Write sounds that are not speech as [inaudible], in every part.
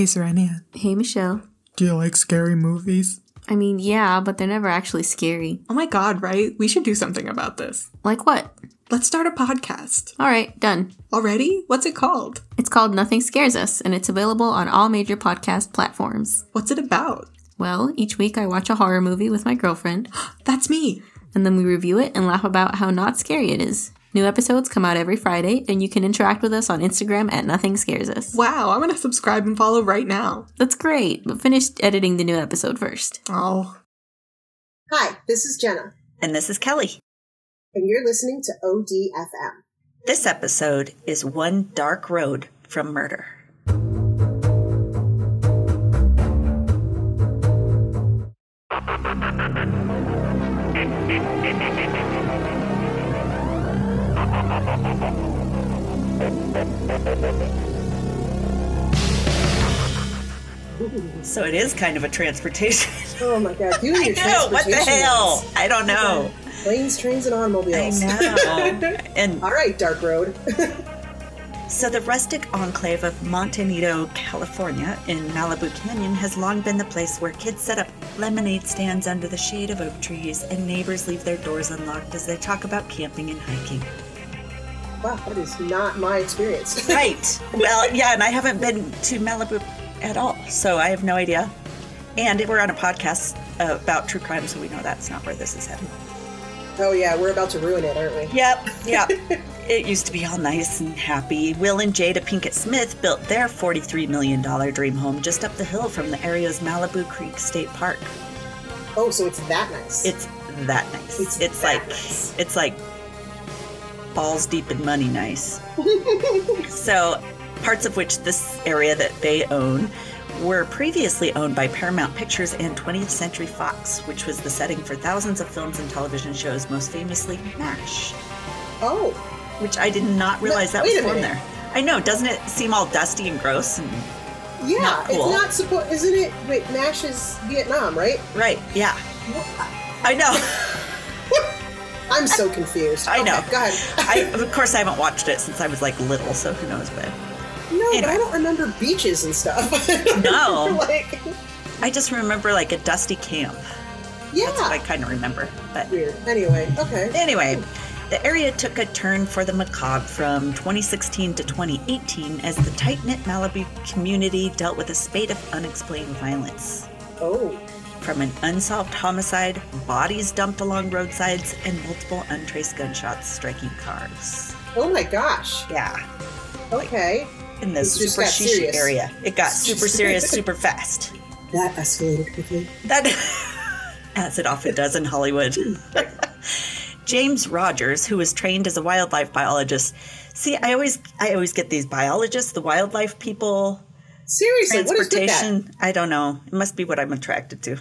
Hey, Serenia. Hey, Michelle. Do you like scary movies? I mean, yeah, but they're never actually scary. Oh my god, right? We should do something about this. Like what? Let's start a podcast. All right, done. Already? What's it called? It's called Nothing Scares Us, and it's available on all major podcast platforms. What's it about? Well, each week I watch a horror movie with my girlfriend, [gasps] That's me. and then we review it and laugh about how not scary it is. New episodes come out every Friday, and you can interact with us on Instagram at Nothing Scares Us. Wow, I'm gonna subscribe and follow right now. That's great, but finish editing the new episode first. Oh. Hi, this is Jenna, And this is Kelly. and you're listening to ODFM. This episode is One Dark Road from Murder. [laughs] So it is kind of a transportation. [laughs] Oh my god, you and your I know, what the hell? I don't know. Planes, trains, and I automobiles. know. [laughs] and All right, Dark Road. So, the rustic enclave of Monte Nido, California, in Malibu Canyon, has long been the place where kids set up lemonade stands under the shade of oak trees and neighbors leave their doors unlocked as they talk about camping and hiking. Wow, that is not my experience. [laughs] [laughs] Right. well, yeah, and I haven't been to Malibu at all, so I have no idea. And we're on a podcast about true crime, so we know that's not where this is headed. oh yeah, we're about to ruin it, aren't we? Yep, yep. [laughs] it used to be all nice and happy. Will and Jada Pinkett Smith built their $43 million dream home just up the hill from the area's Malibu Creek State Park. Oh, so it's that nice. It's that nice. It's It's, that like nice. it's like balls deep in money nice. [laughs] so, parts of which this area that they own were previously owned by Paramount Pictures and 20th Century Fox, which was the setting for thousands of films and television shows, most famously MASH. oh, which I did not realize that was wait a from minute. there. I know, doesn't it seem all dusty and gross? And yeah, Not cool. it's not supposed. Isn't it? Wait, MASH is Vietnam, right? right, yeah, I know. [laughs] I'm so confused. I know. Okay, go ahead. I, [laughs] of course, I haven't watched it since I was like little, so who knows? But no, but. I don't remember beaches and stuff. [laughs] No. like, I just remember like a dusty camp. That's what I kind of remember. But weird. Anyway, okay. anyway, the area took a turn for the macabre from 2016 to 2018 as the tight knit Malibu community dealt with a spate of unexplained violence. Oh, From an unsolved homicide, bodies dumped along roadsides, and multiple untraced gunshots striking cars. oh my gosh. Yeah, Okay. in the super shishi serious. area. It got [laughs] super serious super fast. That escalated quickly. That, [laughs] as it often does in Hollywood. [laughs] James Rogers, who was trained as a wildlife biologist. See, I always, I always get these biologists, the wildlife people, Seriously, what is with that? transportation. I don't know. It must be what I'm attracted to.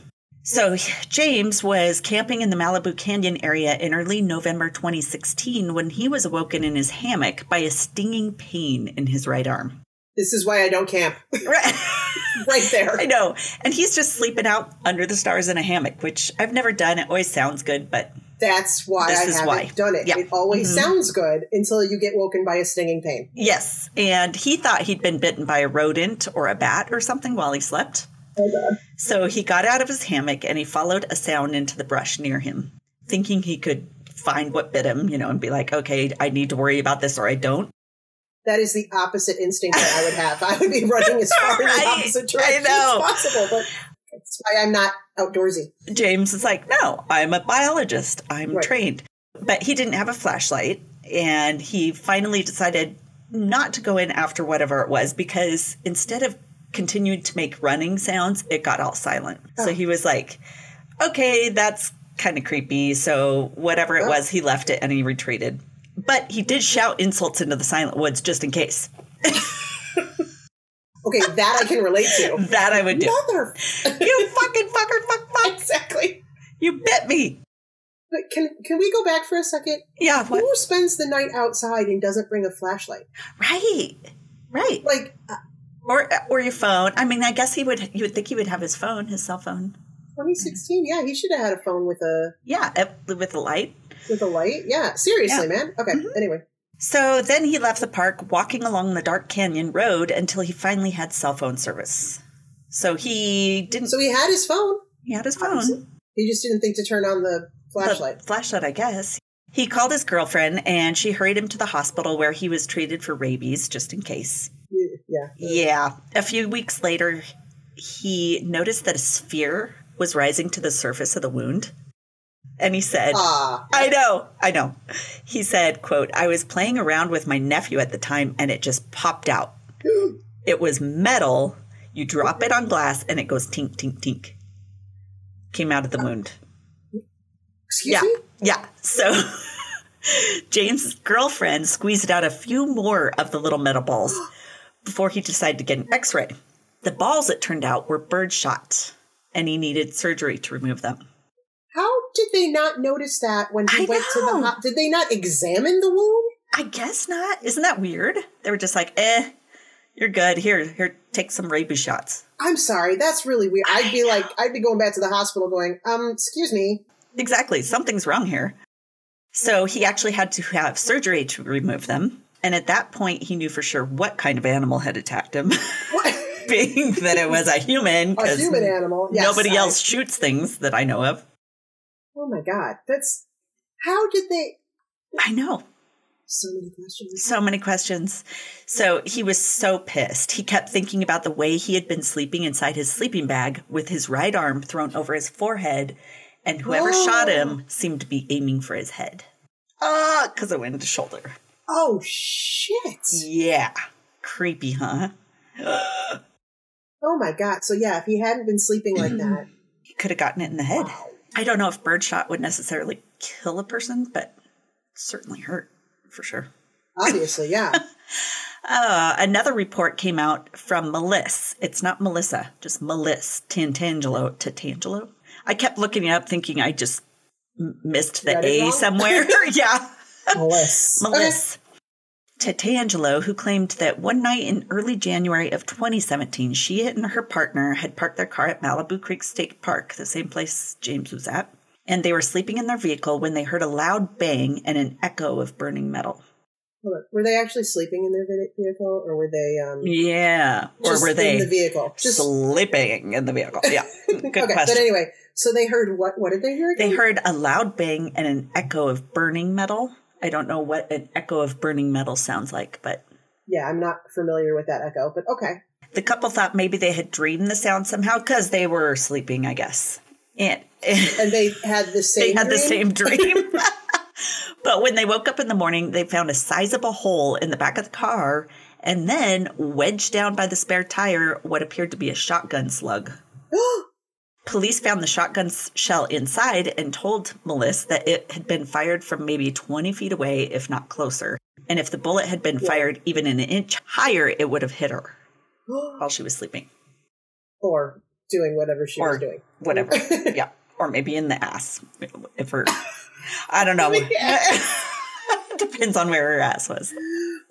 So, James was camping in the Malibu Canyon area in early November 2016 when he was awoken in his hammock by a stinging pain in his right arm. This is why I don't camp. Right. [laughs] right there. I know. And he's just sleeping out under the stars in a hammock, which I've never done. It always sounds good, but That's why This I is haven't why. done it. Yeah. It always mm-hmm. sounds good until you get woken by a stinging pain. yes. And he thought he'd been bitten by a rodent or a bat or something while he slept. Oh. So he got out of his hammock and he followed a sound into the brush near him, thinking he could find what bit him, you know, and be like, okay, I need to worry about this or I don't. That is the opposite instinct that I would have. I would be running as far in the [laughs] opposite direction as possible, but that's why I'm not outdoorsy. James is like, no, I'm a biologist. I'm Right. trained. But he didn't have a flashlight. And he finally decided not to go in after whatever it was because instead of continuing to make running sounds, it got all silent. So he was like, okay, that's kind of creepy. So whatever it was, he left it and he retreated. But he did shout insults into the silent woods just in case. [laughs] Okay, that I can relate to. [laughs] That I would do. Mother. [laughs] you fucking fucker, fuck, fuck. exactly. You bit me. But can can we go back for a second? Yeah, what? Who spends the night outside and doesn't bring a flashlight? Right. Right. Like uh, Or or your phone. I mean, I guess he would. You would think he would have his phone, his cell phone. 2016, yeah, he should have had a phone with a Yeah, eh, with a light. with a light. Yeah, seriously, man. Okay, Mm-hmm. anyway. So then he left the park walking along the dark canyon road until he finally had cell phone service. So he didn't So he had his phone. he had his phone. He just didn't think to turn on the flashlight. The flashlight, I guess. He called his girlfriend and she hurried him to the hospital where he was treated for rabies just in case. Yeah. Yeah. A few weeks later, he noticed that a sphere was rising to the surface of the wound. And he said, Ah. I know, I know. He said, quote, I was playing around with my nephew at the time and it just popped out. It was metal. You drop it on glass and it goes tink, tink, tink. Came out of the wound. Excuse Yeah. me? Yeah. So [laughs] James' girlfriend squeezed out a few more of the little metal balls [gasps] before he decided to get an x ray. The balls, it turned out, were birdshot and he needed surgery to remove them. How did they not notice that when he I went to the know. ho- Did they not examine the wound? I guess not. Isn't that weird? They were just like, eh, you're good. Here, here, take some rabies shots. I'm sorry, that's really weird. I'd be like, I'd be going back to the hospital going, um, excuse me. Exactly. Something's wrong here. So he actually had to have surgery to remove them. And at that point, he knew for sure what kind of animal had attacked him, [laughs] being that it was a human. A human animal. Yes, nobody I- else shoots things that I know of. Oh my god, that's how did they? I know. So many questions. So many questions. So he was so pissed. He kept thinking about the way he had been sleeping inside his sleeping bag with his right arm thrown over his forehead, and whoever shot him seemed to be aiming for his head. Ah, because it went the shoulder. Oh shit! Yeah. Creepy, huh? Oh my god. So yeah, if he hadn't been sleeping like [clears throat] that, He could have gotten it in the head. I don't know if birdshot would necessarily kill a person, but certainly hurt for sure. obviously, yeah. [laughs] Uh, another report came out from Melissa. It's not Melissa, just Melissa Tantangelo. Tatangelo. I kept looking it up, thinking I just m- missed the A wrong? somewhere. [laughs] [laughs] yeah, Melissa. Melissa Tatangelo, who claimed that one night in early January of 2017, she and her partner had parked their car at Malibu Creek State Park, the same place James was at, and they were sleeping in their vehicle when they heard a loud bang and an echo of burning metal. Were they actually sleeping in their vehicle, or were they um, Yeah, or were they in the vehicle? Just sleeping in the vehicle? Yeah, [laughs] good okay. But anyway, so they heard what? What did they hear? They heard a loud bang and an echo of burning metal. I don't know what an echo of burning metal sounds like, but Yeah, I'm not familiar with that echo, but okay. the couple thought maybe they had dreamed the sound somehow because they were sleeping, I guess. And, [laughs] And they had the same. they had the same dream. [laughs] [laughs] but when they woke up in the morning, they found a sizable hole in the back of the car and then wedged down by the spare tire what appeared to be a shotgun slug. [gasps] [gasps] Police found the shotgun shell inside and told Melissa that it had been fired from maybe 20 feet away, if not closer. And if the bullet had been fired even an inch higher, it would have hit her [gasps] while she was sleeping. or doing whatever she or was doing. whatever. [laughs] yeah. Or maybe in the ass. If her, I don't know. [laughs] [laughs] Depends on where her ass was.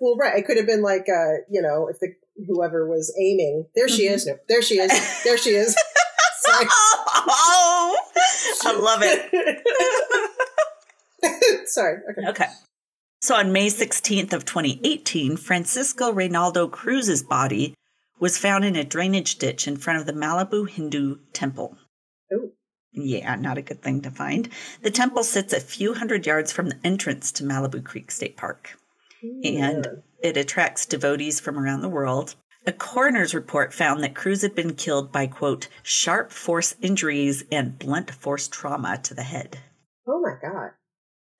Well, right. It could have been like, uh, you know, if the whoever was aiming. There she Mm-hmm. is. No, there she is. There she is. [laughs] Oh, I love it. [laughs] Sorry. Okay. Okay. So on May 16th of 2018, Francisco Reynaldo Cruz's body was found in a drainage ditch in front of the Malibu Hindu temple. Ooh. Yeah, not a good thing to find. The temple sits a few hundred yards from the entrance to Malibu Creek State Park, and it attracts devotees from around the world. A coroner's report found that Cruz had been killed by, quote, sharp force injuries and blunt force trauma to the head. Oh my god.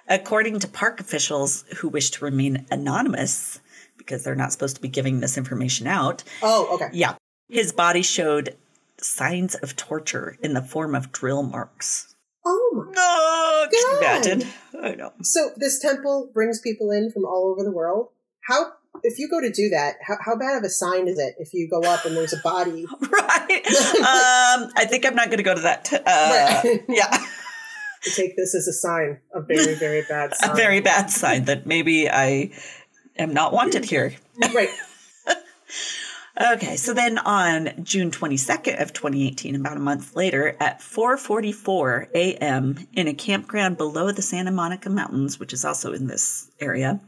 According to park officials who wish to remain anonymous, because they're not supposed to be giving this information out, Oh, okay. yeah, his body showed signs of torture in the form of drill marks. Oh my. Can you God. imagine? I know. So this temple brings people in from all over the world. How, if you go to do that, how, how bad of a sign is it if you go up and there's a body? [laughs] Right. um, I think I'm not going to go to that. T- uh, Right. yeah, [laughs] to take this as a sign, a very, very bad [laughs] sign. a very bad sign that maybe I am not wanted here. right. Okay, so then on June 22nd of 2018, about a month later, at 4:44 a.m. in a campground below the Santa Monica Mountains, which is also in this area,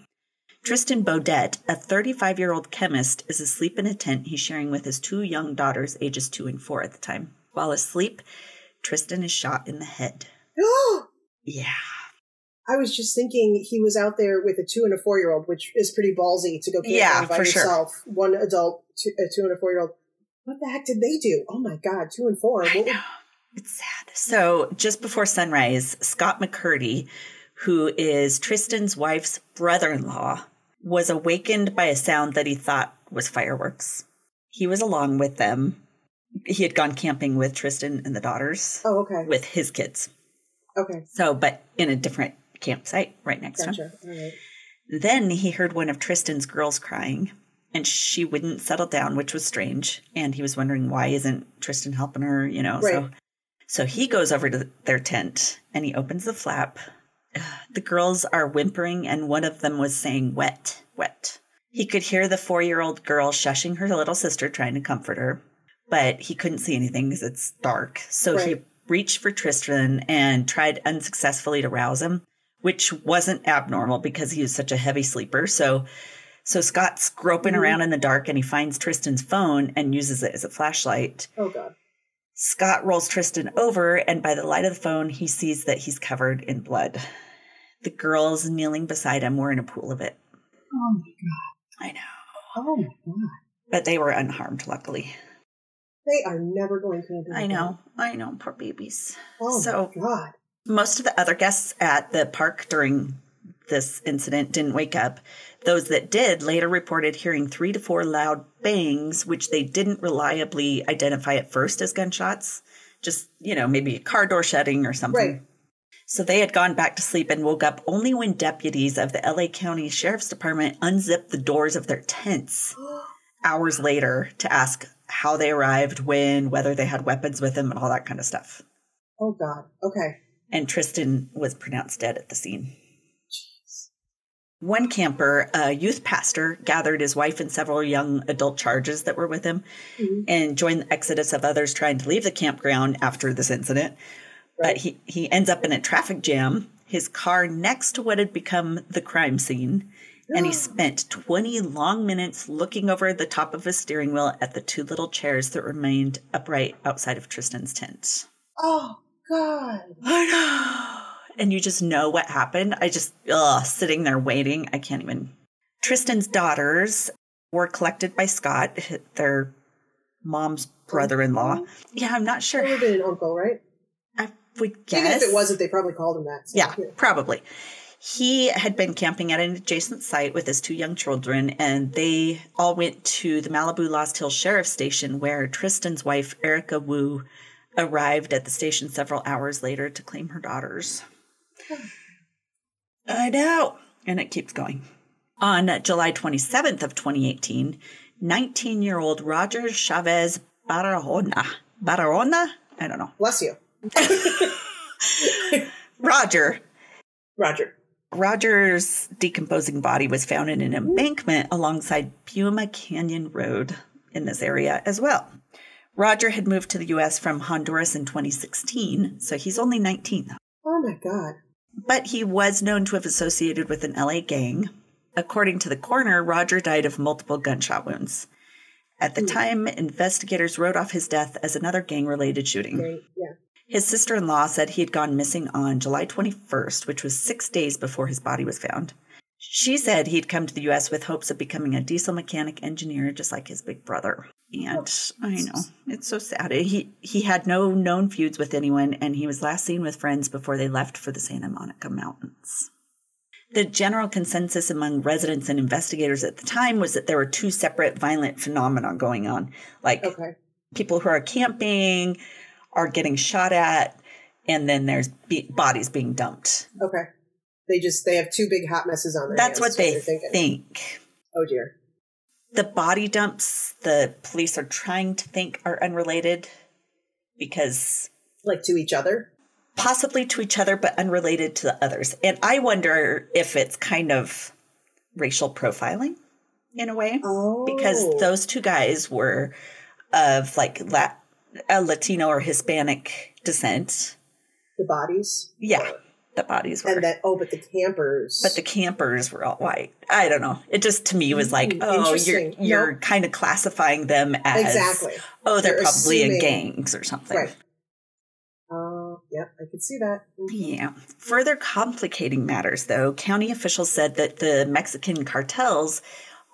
Tristan Baudet, a 35 year old chemist, is asleep in a tent he's sharing with his two young daughters, ages two and four at the time. While asleep, Tristan is shot in the head. [gasps] Yeah. I was just thinking he was out there with a two and a four year old, which is pretty ballsy to go camping Yeah, by for sure. yourself. One adult, two, a two and a four year old. What the heck did they do? Oh my god, two and four. What would- It's sad. So, just before sunrise, Scott McCurdy, who is Tristan's wife's brother in law, was awakened by a sound that he thought was fireworks. He was along with them. He had gone camping with Tristan and the daughters oh, okay. with his kids. Okay. So, but in a different campsite right next to him. Gotcha. All right. Then he heard one of Tristan's girls crying, and she wouldn't settle down, which was strange. And he was wondering why isn't Tristan helping her, you know? So, Right. so he goes over to their tent and he opens the flap. [sighs] The girls are whimpering, and one of them was saying, "Wet, wet." He could hear the four-year-old girl shushing her little sister, trying to comfort her, but he couldn't see anything because it's dark. So he reached for Tristan and tried unsuccessfully to rouse him which wasn't abnormal because he was such a heavy sleeper. So so Scott's groping mm-hmm. around in the dark and he finds Tristan's phone and uses it as a flashlight. Oh god. Scott rolls Tristan over and by the light of the phone he sees that he's covered in blood. The girls kneeling beside him were in a pool of it. Oh my god. I know. Oh my god. But they were unharmed luckily. They are never going to. I know. I know, poor babies. Oh So- my god. Most of the other guests at the park during this incident didn't wake up. Those that did later reported hearing three to four loud bangs, which they didn't reliably identify at first as gunshots. Just, you know, maybe a car door shutting or something. Right. So they had gone back to sleep and woke up only when deputies of the LA County Sheriff's Department unzipped the doors of their tents [gasps] hours later to ask how they arrived, when, whether they had weapons with them, and all that kind of stuff. Oh god. Okay. And Tristan was pronounced dead at the scene. One camper, a youth pastor, gathered his wife and several young adult charges that were with him mm-hmm. and joined the exodus of others trying to leave the campground after this incident. But he, he ends up in a traffic jam, his car next to what had become the crime scene. And he ah. spent 20 long minutes looking over the top of his steering wheel at the two little chairs that remained upright outside of Tristan's tent. Oh god. I know. And you just know what happened. I just, ugh, sitting there waiting. I can't even. Tristan's daughters were collected by Scott, their mom's brother in law. Mm-hmm. Yeah, I'm not That sure. would have been an uncle, right? I would guess. Even if it wasn't, they probably called him that. so, Yeah, probably. He had been camping at an adjacent site with his two young children, and they all went to the Malibu Lost Hill Sheriff's Station, where Tristan's wife, Erica Wu, arrived at the station several hours later to claim her daughters. I know. And it keeps going. On July 27th of 2018, 19-year-old Roger Chavez Barahona. Barahona? I don't know. Bless you, [laughs] Roger Roger. Roger's decomposing body was found in an embankment alongside Puma Canyon Road in this area as well. Roger had moved to the US from Honduras in 2016, so he's only 19. Oh my god. But he was known to have associated with an LA gang. According to the coroner, Roger died of multiple gunshot wounds. At the hmm. time, investigators wrote off his death as another gang related shooting. Great. Yeah. His sister in law said he had gone missing on July 21st, which was six days before his body was found. She said he'd come to the U.S. with hopes of becoming a diesel mechanic engineer, just like his big brother. And I know it's so sad. He he had no known feuds with anyone, and he was last seen with friends before they left for the Santa Monica Mountains. The general consensus among residents and investigators at the time was that there were two separate violent phenomena going on, like Okay. people who are camping are getting shot at, and then there's be- bodies being dumped. Okay. They just they have two big hot messes on their That's hands. what they think. Oh dear. The body dumps, the police are trying to think are unrelated because Like to each other. possibly to each other, but unrelated to the others. And I wonder if it's kind of racial profiling in a way. Oh. because those two guys were of like La- a Latino or Hispanic descent. the bodies. Yeah. The bodies were. And that oh, but the campers. but the campers were all white. I don't know. It just to me was like, Mm, oh, you're you're Nope. kind of classifying them as exactly Oh, they're You're probably in gangs or something. right. Uh, yeah, I could see that. Mhm. Yeah. Further complicating matters, though, county officials said that the Mexican cartels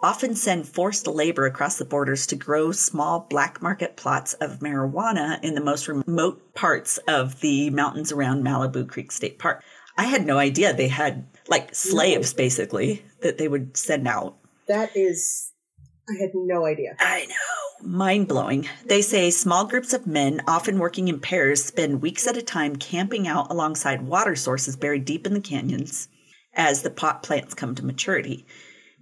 often send forced labor across the borders to grow small black market plots of marijuana in the most remote parts of the mountains around Malibu Creek State Park. I had no idea they had like slaves, basically, that they would send out. That is, I had no idea. I know. Mind blowing. They say small groups of men, often working in pairs, spend weeks at a time camping out alongside water sources buried deep in the canyons as the pot plants come to maturity.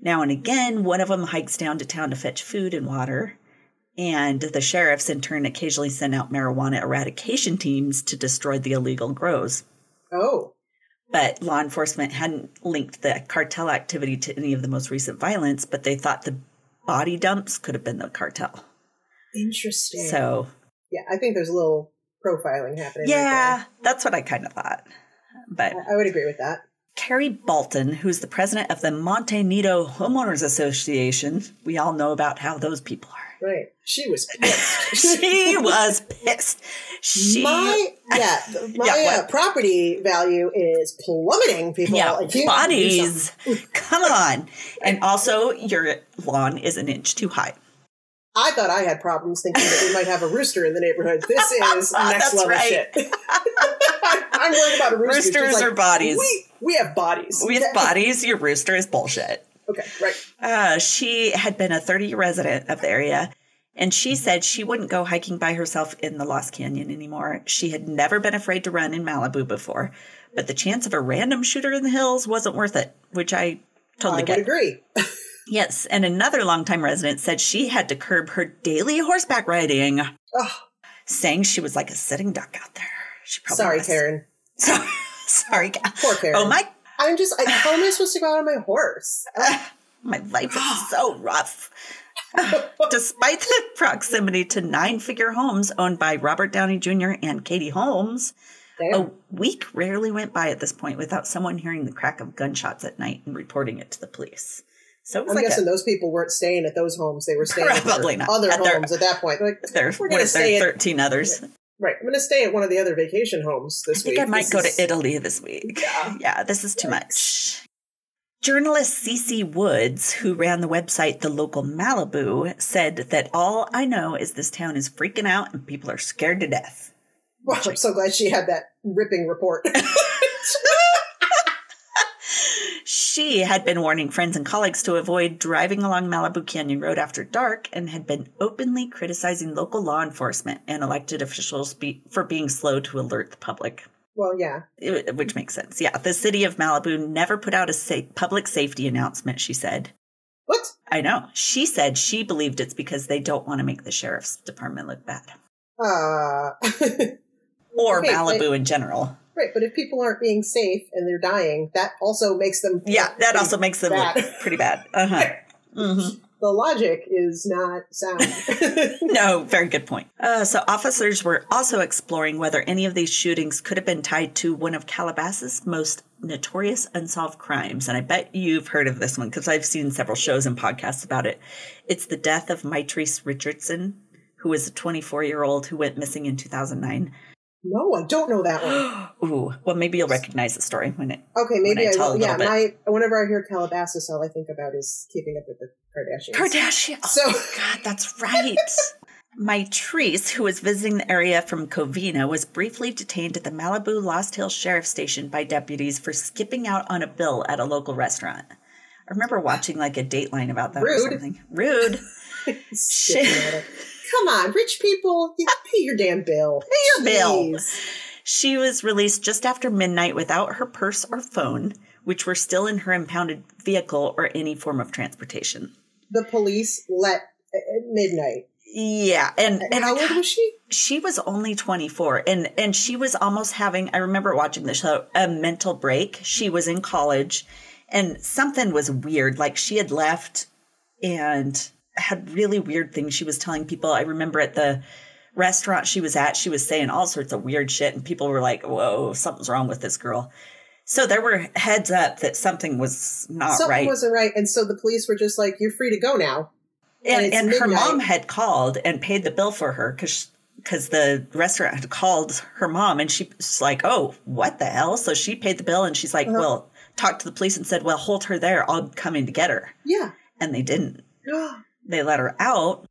Now and again, one of them hikes down to town to fetch food and water. And the sheriffs, in turn, occasionally send out marijuana eradication teams to destroy the illegal grows. Oh, But law enforcement hadn't linked the cartel activity to any of the most recent violence, but they thought the body dumps could have been the cartel. interesting. So yeah, I think there's a little profiling happening. Yeah, that's what I kind of thought. But. I, I would agree with that. Carrie Bolton, who's the president of the Monte Nido Homeowners Association, we all know about how those people are. Right, she was [laughs] pissed. She was pissed. She my yeah, [laughs] my Yeah, uh, property value is plummeting. People, yeah, Like, you need to do bodies. [laughs] Come on. And also your lawn is an inch too high. I thought I had problems thinking that we might have a rooster in the neighborhood. This is next level right. shit. I'm worried about a rooster. Roosters like, are bodies. We we have bodies. We have bodies, your rooster is bullshit. Okay, right. Uh, she had been a 30 year resident of the area, and she said she wouldn't go hiking by herself in the Lost Canyon anymore. She had never been afraid to run in Malibu before, but the chance of a random shooter in the hills wasn't worth it, which I totally I get. would agree. [laughs] Yes, and another longtime resident said she had to curb her daily horseback riding, Oh, saying she was like a sitting duck out there. She probably sorry, was. Karen. [laughs] Sorry, [laughs] sorry. Poor Karen. Oh my, I'm just. I, how am I supposed to go out on my horse? [laughs] my life is so rough. [laughs] Despite the proximity to nine figure homes owned by Robert Downey Jr. and Katie Holmes, Damn. a week rarely went by at this point without someone hearing the crack of gunshots at night and reporting it to the police. So I'm like guessing a, those people weren't staying at those homes. They were staying Probably at not. other At their- homes at that point. Like, there, we're is there, stay at 13 others? Right. I'm going to stay at one of the other vacation homes I this think week. I might This go is- to Italy this week. Yeah. [laughs] Yeah, this is too much. Journalist Cece Woods, who ran the website The Local Malibu, said that all I know is this town is freaking out and people are scared to death. Well, I'm so glad she had that ripping report. [laughs] [laughs] She had been warning friends and colleagues to avoid driving along Malibu Canyon Road after dark and had been openly criticizing local law enforcement and elected officials be- for being slow to alert the public. well, yeah. It- which makes sense. Yeah, the city of Malibu never put out a sa- public safety announcement, she said. What? I know. She said she believed it's because they don't want to make the sheriff's department look bad. Uh, [laughs] Or Okay, Malibu in general. Right, but if people aren't being safe and they're dying, that also makes them. Yeah, that also makes them bad. look pretty bad. Uh huh. hmm The logic is not sound. [laughs] No, very good point. Uh, so officers were also exploring whether any of these shootings could have been tied to one of Calabasas' most notorious unsolved crimes. And I bet you've heard of this one because I've seen several shows and podcasts about it. It's the death of Mitrice Richardson, who was a 24 year old who went missing in 2009. No, I don't know that one. [gasps] Ooh, well, maybe you'll recognize the story when it. Okay, maybe I I, will. Yeah, my whenever I hear Calabasas, all I think about is keeping up with the Kardashians. Kardashian. Oh, So- God, that's right. [laughs] Mitrice, who was visiting the area from Covina, was briefly detained at the Malibu Lost Hill Sheriff Station by deputies for skipping out on a bill at a local restaurant. I remember watching like a Dateline about that or something. Rude. [laughs] It. Come on, rich people, you pay your damn bill. [laughs] Pay your bill. She was released just after midnight without her purse or phone, which were still in her impounded vehicle or any form of transportation. The police let at midnight. Yeah, and and How I old was she? she was only 24 and and she was almost having i remember watching the show a mental break she was in college and something was weird like she had left and had really weird things she was telling people i remember at the restaurant she was at she was saying all sorts of weird shit and people were like whoa something's wrong with this girl So there were heads up that something was not right. Something wasn't right, and so the police were just like, "You're free to go now." and it's and her mom had called and paid the bill for her because because the restaurant had called her mom and she was like oh what the hell so she paid the bill and she's like Uh-huh. well talked to the police and said well hold her there i'll come in to get her Yeah. and they didn't [gasps] [gasps] they let her out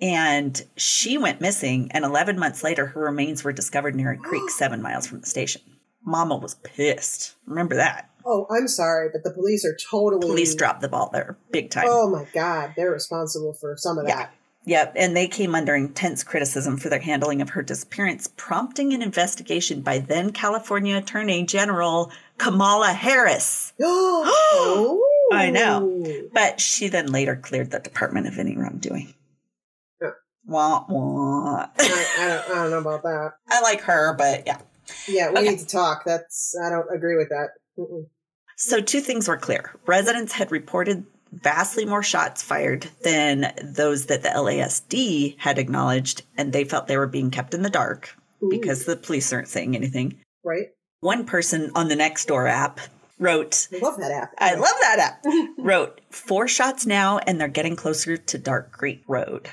and she went missing and 11 months later her remains were discovered near a creek [gasps] seven miles from the station mama was pissed remember that oh, I'm sorry, but the police are totally police dropped the ball there big time Oh my god, they're responsible for some of Yeah. that. Yep, and they came under intense criticism for their handling of her disappearance, prompting an investigation by then California Attorney General Kamala Harris. [gasps] [gasps] oh, I know. But she then later cleared the department of any wrongdoing. Yeah. Wah, wah. I, I, don't, I don't know about that. [laughs] I like her, but yeah. Yeah, we Okay. need to talk. That's I don't agree with that. Mm-mm. So, two things were clear. Residents had reported vastly more shots fired than those that the LASD had acknowledged, and they felt they were being kept in the dark Ooh. because the police aren't saying anything. Right? One person on the Nextdoor app wrote, I love that app. I love that app, [laughs] wrote, four shots now, and they're getting closer to Dark Creek Road.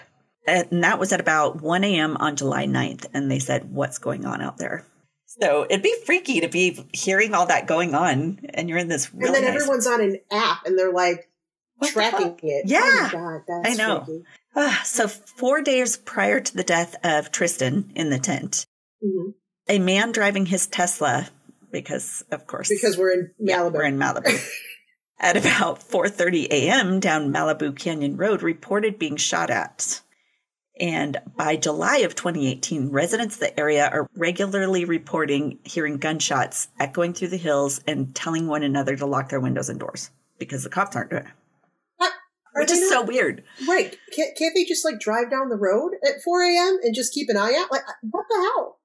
And that was at about 1 a.m. on July 9th. And they said, What's going on out there? So it'd be freaky to be hearing all that going on, and you're in this and really then nice everyone's on an app and they're like What tracking fuck? it. Yeah. Oh my god, that's I know. Ah, so, four days prior to the death of Tristan in the tent, Mhm. a man driving his Tesla, because of course, Because we're in yeah, Malibu. we're in Malibu, [laughs] at about 4:30 a.m. down Malibu Canyon Road, reported being shot at. And by July of 2018, residents of the area are regularly reporting hearing gunshots echoing through the hills and telling one another to lock their windows and doors because the cops aren't doing it. Are Which is so weird. right. Can't, can't they just like drive down the road at 4 a.m. and just keep an eye out? Like, what the hell?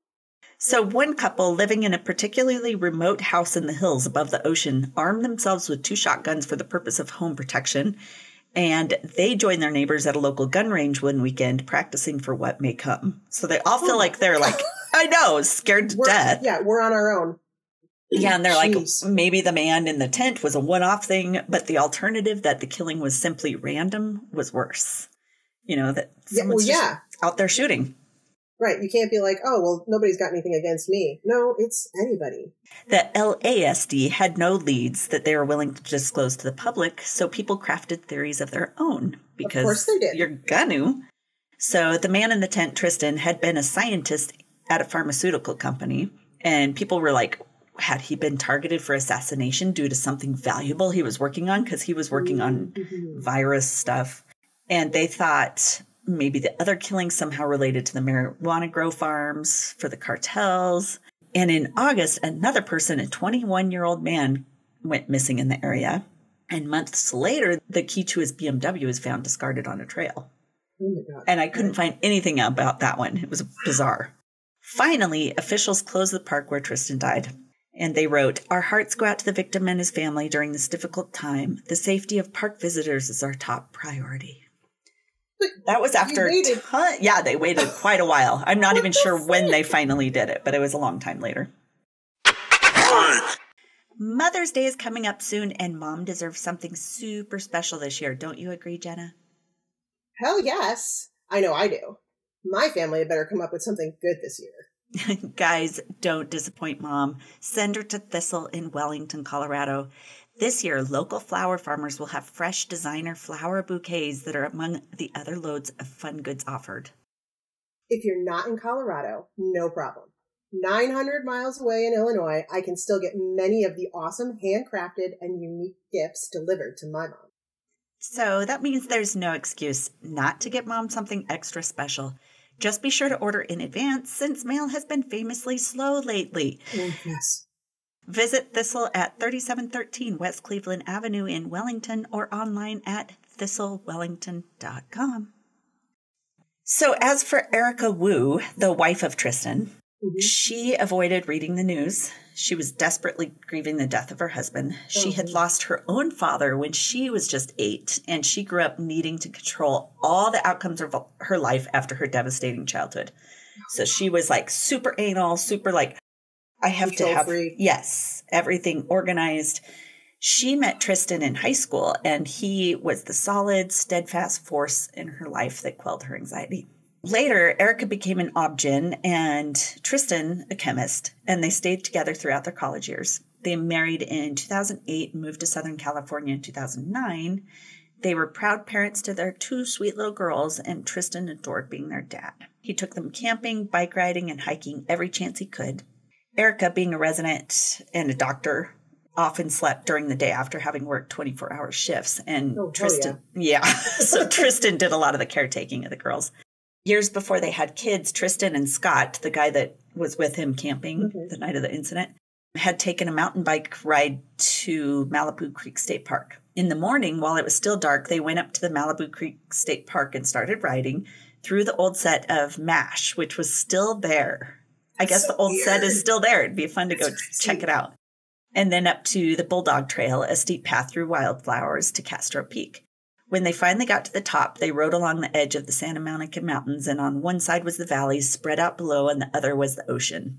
So, one couple living in a particularly remote house in the hills above the ocean armed themselves with two shotguns for the purpose of home protection. And they joined their neighbors at a local gun range one weekend, practicing for what may come. So they all feel oh like they're like, [laughs] I know, scared to We're, death. Yeah, we're on our own. Yeah, and they're Jeez. like, maybe the man in the tent was a one off thing, but the alternative that the killing was simply random was worse. You know, that Yeah, well, someone's just yeah. out there shooting. Right. You can't be like, oh, well, nobody's got anything against me. No, it's anybody. The LASD had no leads that they were willing to disclose to the public, so people crafted theories of their own because of course they did. you're gonna. So the man in the tent, Tristan, had been a scientist at a pharmaceutical company, and people were like, had he been targeted for assassination due to something valuable he was working on? Because he was working on mm-hmm. virus stuff. And they thought maybe the other killings somehow related to the marijuana grow farms for the cartels. And in August, another person, a 21 year old man, went missing in the area. And months later, the key to his BMW was found discarded on a trail. Oh. And I couldn't find anything about that one. It was bizarre. Finally, officials closed the park where Tristan died. And they wrote, Our hearts go out to the victim and his family during this difficult time. The safety of park visitors is our top priority. That was after, ton- [laughs] yeah, they waited quite a while. I'm not What even the sure when they finally did it, but it was a long time later. Mother's Day is coming up soon, and mom deserves something super special this year. Don't you agree, Jenna? Hell yes. I know I do. My family had better come up with something good this year. [laughs] Guys, don't disappoint mom. Send her to Thistle in Wellington, Colorado. This year, local flower farmers will have fresh designer flower bouquets that are among the other loads of fun goods offered. If you're not in Colorado, no problem. 900 miles away in Illinois, I can still get many of the awesome handcrafted and unique gifts delivered to my mom. So that means there's no excuse not to get mom something extra special. Just be sure to order in advance since mail has been famously slow lately. Oh, yes. Visit Thistle at 3713 West Cleveland Avenue in Wellington or online at thistlewellington.com. So, as for Erica Wu, the wife of Tristan, Mhm. she avoided reading the news. She was desperately grieving the death of her husband. She had Mhm. lost her own father when she was just eight, and she grew up needing to control all the outcomes of her life after her devastating childhood. So she was like super anal, super like, I have to have freak. yes, everything organized. She met Tristan in high school, and he was the solid, steadfast force in her life that quelled her anxiety. Later, Erica became an obgyn and Tristan a chemist, and they stayed together throughout their college years. They married in 2008 and moved to Southern California in 2009. They were proud parents to their two sweet little girls, and Tristan adored being their dad. He took them camping, bike riding, and hiking every chance he could. Erica, being a resident and a doctor, often slept during the day after having worked 24 hour shifts. And Oh, Tristan, yeah. [laughs] so Tristan did a lot of the caretaking of the girls. Years before they had kids, Tristan and Scott, the guy that was with him camping Mhm. the night of the incident, had taken a mountain bike ride to Malibu Creek State Park. In the morning, while it was still dark, they went up to the Malibu Creek State Park and started riding through the old set of MASH, which was still there. I guess So the old set is still there. It'd be fun to go crazy. check it out. And then up to the Bulldog Trail, a steep path through wildflowers to Castro Peak. When they finally got to the top, they rode along the edge of the Santa Monica Mountains, and on one side was the valley spread out below, and the other was the ocean.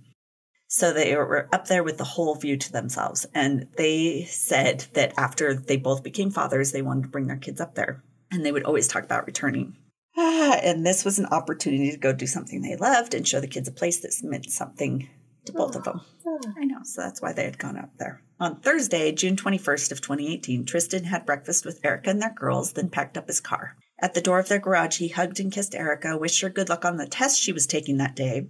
So they were up there with the whole view to themselves. And they said that after they both became fathers, they wanted to bring their kids up there. And they would always talk about returning. Ah, [sighs] and this was an opportunity to go do something they loved and show the kids a place that meant something to both of them. I know, so that's why they had gone up there. On Thursday, June 21st of 2018, Tristan had breakfast with Erica and their girls, then packed up his car. At the door of their garage, he hugged and kissed Erica, wished her good luck on the test she was taking that day,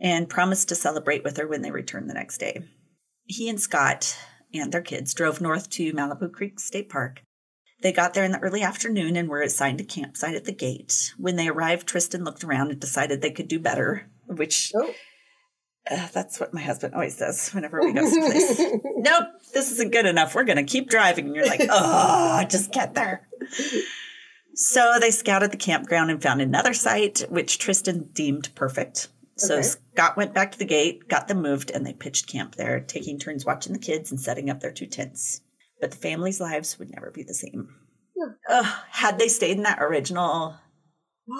and promised to celebrate with her when they returned the next day. He and Scott and their kids drove north to Malibu Creek State Park. They got there in the early afternoon and were assigned a campsite at the gate. When they arrived, Tristan looked around and decided they could do better, which Oh. uh, that's what my husband always does whenever we go to someplace. [laughs] nope, this isn't good enough. We're going to keep driving. And you're like, [laughs] oh, just get there. So they scouted the campground and found another site, which Tristan deemed perfect. So Okay. Scott went back to the gate, got them moved, and they pitched camp there, taking turns watching the kids and setting up their two tents. But the family's lives would never be the same. Yeah. Ugh, had they stayed in that original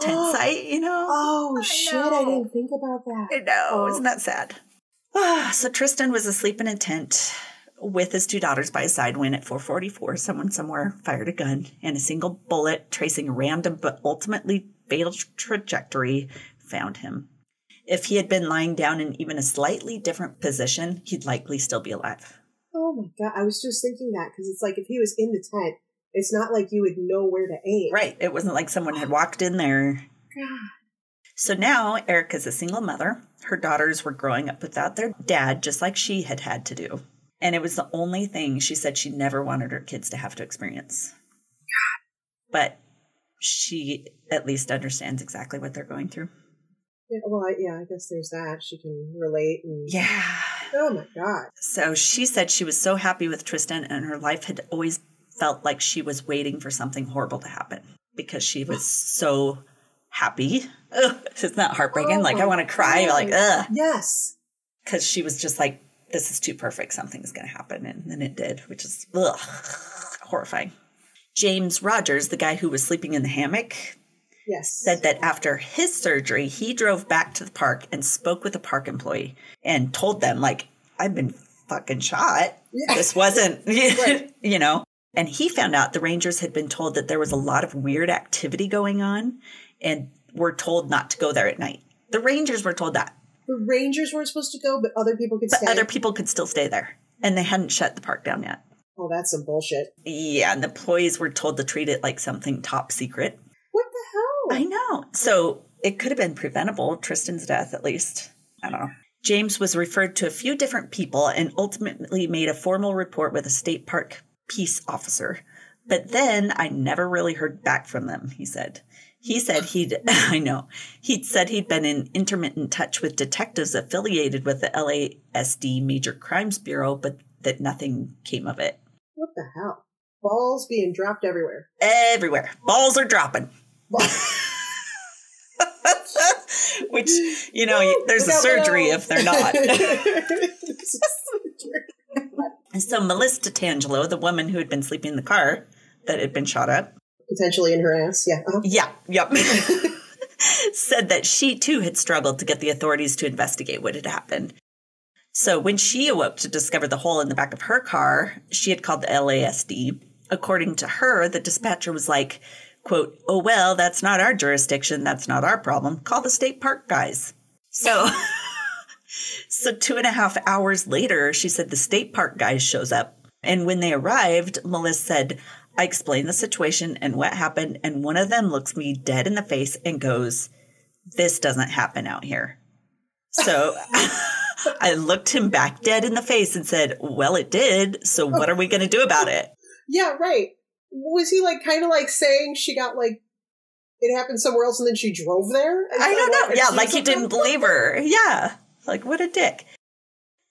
tent [gasps] site, you know? Oh I shit! know. I didn't think about that. I know. Oh. Isn't that sad? [sighs] So Tristan was asleep in a tent with his two daughters by his side when at 444 someone somewhere fired a gun and a single bullet tracing a random but ultimately fatal tra- trajectory found him. If he had been lying down in even a slightly different position, he'd likely still be alive. Oh my god! I was just thinking that because it's like if he was in the tent, it's not like you would know where to aim. Right. It wasn't like someone had oh. walked in there. God. So now Erica's a single mother. Her daughters were growing up without their dad, just like she had had to do. And it was the only thing she said she never wanted her kids to have to experience. But she at least understands exactly what they're going through. Yeah, well, I, yeah, I guess there's that. She can relate. And Yeah. Oh my god. So she said she was so happy with Tristan, and her life had always felt like she was waiting for something horrible to happen because she was so happy. Ugh, isn't that heartbreaking? Oh like, I want to cry. God. Like, ugh. Yes. because she was just like, this is too perfect. Something's going to happen. And then it did, which is ugh, horrifying. James Rogers, the guy who was sleeping in the hammock, Yes. said that after his surgery, he drove back to the park and spoke with a park employee and told them, like, I've been fucking shot. Yeah. This wasn't, [laughs] [laughs] Right. you know. And he found out the Rangers had been told that there was a lot of weird activity going on and were told not to go there at night. The Rangers were told that. the Rangers weren't supposed to go, but other people could But stay. other people could still stay there. And they hadn't shut the park down yet. oh, that's some bullshit. Yeah, and the employees were told to treat it like something top secret. What the hell? I know. So it could have been preventable, Tristan's death at least. I don't know. James was referred to a few different people and ultimately made a formal report with a state park peace officer. But then I never really heard back from them, he said. He said he'd, [laughs] I know, he'd said he'd been in intermittent touch with detectives affiliated with the LASD Major Crimes Bureau, but that nothing came of it. What the hell? Balls being dropped everywhere. Everywhere. Balls are dropping. [laughs] [laughs] Which, you know, you- [laughs] there's a surgery if they're not. There's a surgery. And so Melissa Tangelo, the woman who had been sleeping in the car that had been shot at, Potentially in her ass. Yeah. Uh-huh. yeah, yep, [laughs] said that she too had struggled to get the authorities to investigate what had happened. So when she awoke to discover the hole in the back of her car, she had called the LASD. According to her, the dispatcher was like, quote, oh, well, that's not our jurisdiction. That's not our problem. Call the state park guys. So, [laughs] so two and a half hours later, she said the state park guys shows up. And when they arrived, Melissa said, I explained the situation and what happened. And one of them looks me dead in the face and goes, this doesn't happen out here. So [laughs] I looked him back dead in the face and said, Well, it did. So what are we going to do about it? [laughs] Yeah, right. Was he like kind of like saying she got like it happened somewhere else and then she drove there? Is I don't know. Yeah, like he didn't believe her. Yeah. Like, what a dick.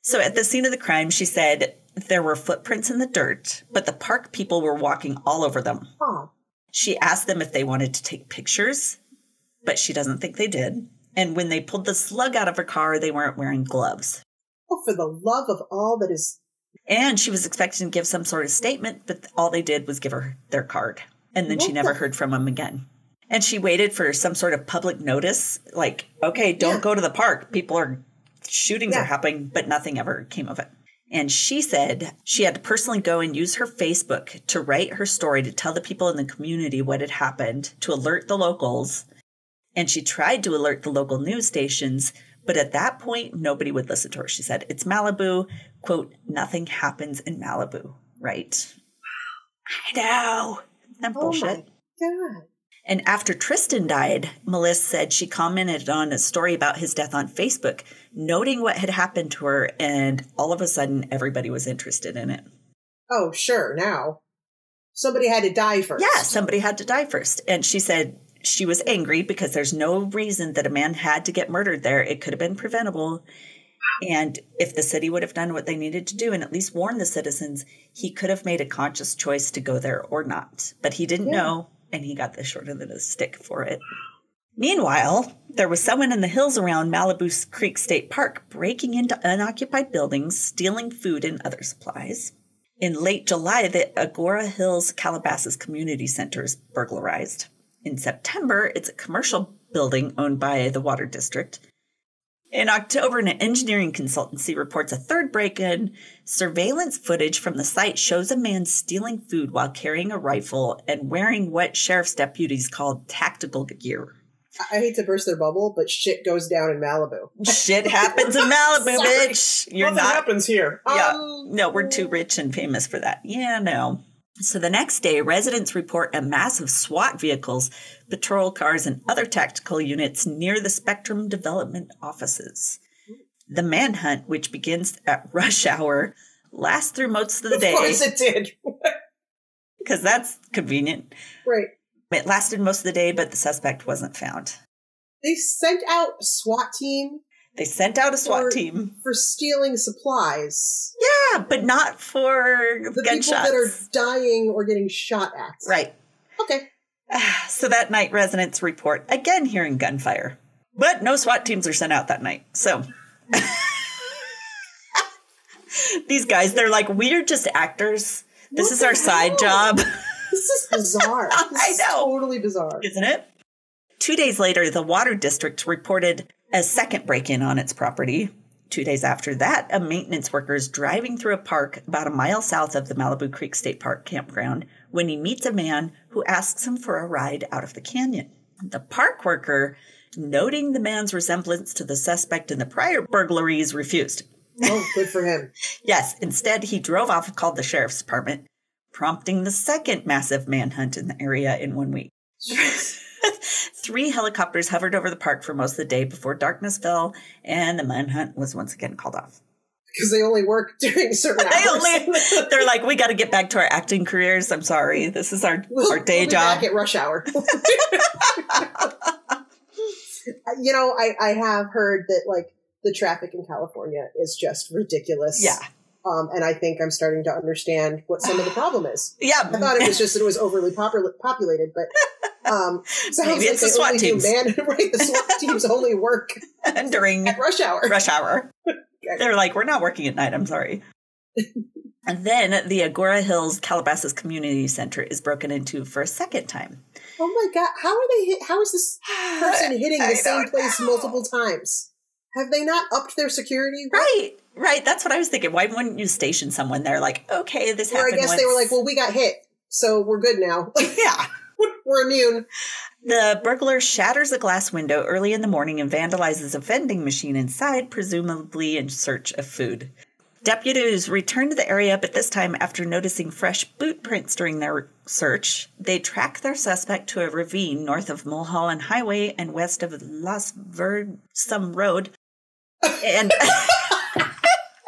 So at the scene of the crime, she said there were footprints in the dirt, but the park people were walking all over them. Oh, She asked them if they wanted to take pictures, but she doesn't think they did. And when they pulled the slug out of her car, they weren't wearing gloves. oh, for the love of all that is And she was expecting to give some sort of statement, but all they did was give her their card. And then she never the- heard from them again. And she waited for some sort of public notice like, okay, don't Yeah. go to the park. People are, shootings Yeah. are happening, but nothing ever came of it. And she said she had to personally go and use her Facebook to write her story to tell the people in the community what had happened, to alert the locals. And she tried to alert the local news stations, but at that point, nobody would listen to her. She said, It's Malibu. Quote, nothing happens in Malibu, right? I know. That oh bullshit? my god. And after Tristan died, Melissa said she commented on a story about his death on Facebook, noting what had happened to her, and all of a sudden everybody was interested in it. Oh, sure. Now somebody had to die first. Yeah, somebody had to die first. And she said she was angry because there's no reason that a man had to get murdered there. It could have been preventable. And if the city would have done what they needed to do and at least warn the citizens, he could have made a conscious choice to go there or not. But he didn't Yeah. know, and he got the short end of the stick for it. Meanwhile, there was someone in the hills around Malibu Creek State Park breaking into unoccupied buildings, stealing food and other supplies. In late July, the Agoura Hills Calabasas Community Center is burglarized. In September, it's a commercial building owned by the Water District. In October, an engineering consultancy reports a third break in. Surveillance footage from the site shows a man stealing food while carrying a rifle and wearing what sheriff's deputies called tactical gear. I I hate to burst their bubble, but shit goes down in Malibu. Shit [laughs] happens in Malibu, bitch. You're Nothing not happens here. Yeah. Um, no, we're too rich and famous for that. Yeah, no. So the next day, residents report a mass of SWAT vehicles, patrol cars, and other tactical units near the Spectrum Development offices. The manhunt, which begins at [laughs] rush hour, lasts through most of the Of day course it did. [laughs] because that's convenient. right. It lasted most of the day, but the suspect wasn't found. They sent out a SWAT team They sent out a SWAT For- team. for stealing supplies. Yeah, but not for The gunshots. people that are dying or getting shot at. right. Okay. [sighs] So that night, residents report again hearing gunfire, but no SWAT teams are sent out that night. So [laughs] these guys, they're like, we're just actors. This What is our side job, [laughs] This is [laughs] bizarre. This I know. totally bizarre. isn't it? Two days later, the Water District reported a second break in on its property. Two days after that, a maintenance worker is driving through a park about a mile south of the Malibu Creek State Park campground when he meets a man who asks him for a ride out of the canyon. The park worker, noting the man's resemblance to the suspect in the prior burglaries, refused. Oh, good for him. [laughs] Yes, instead, he drove off and called the sheriff's department, prompting the second massive manhunt in the area in one week. [laughs] Three helicopters hovered over the park for most of the day before darkness fell, and the manhunt was once again called off. Because they only work [laughs] during certain hours. They only, [laughs] they're like, we got to get back to our acting careers. I'm sorry, this is our We'll- our day we'll job. Back at rush hour. you know, I, I have heard that like the traffic in California is just ridiculous. Yeah, Um, and I think I'm starting to understand what some of the problem is. [sighs] yeah. I thought it was just that it was overly popul- populated, but um, [laughs] sounds Maybe like it's the SWAT teams. man [laughs] right. The SWAT [laughs] teams only work during at rush hour. rush hour. They're like, we're not working at night. I'm sorry. and then the Agoura Hills Calabasas Community Center is broken into for a second time. Oh my god! How are they? Hit- how is this [sighs] person hitting the same place know. multiple times? Have they not upped their security? What- Right. Right, that's what I was thinking. Why wouldn't you station someone there? Like, okay, this Or I guess they were like, well, we got hit, so we're good now. yeah. [laughs] we're immune. The burglar shatters a glass window early in the morning and vandalizes a vending machine inside, presumably in search of food. Deputies return to the area, but this time, after noticing fresh boot prints during their search, they track their suspect to a ravine north of Mulholland Highway and west of Las Ver some road. And [laughs]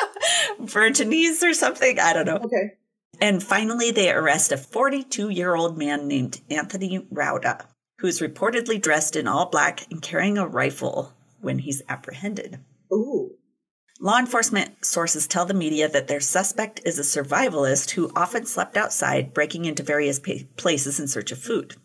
[laughs] Virginese or something, I don't know. Okay. And finally, they arrest a 42 year old man named Anthony Rauda, who's reportedly dressed in all black and carrying a rifle when he's apprehended. Ooh. Law enforcement sources tell the media that their suspect is a survivalist who often slept outside, breaking into various pa- places in search of food.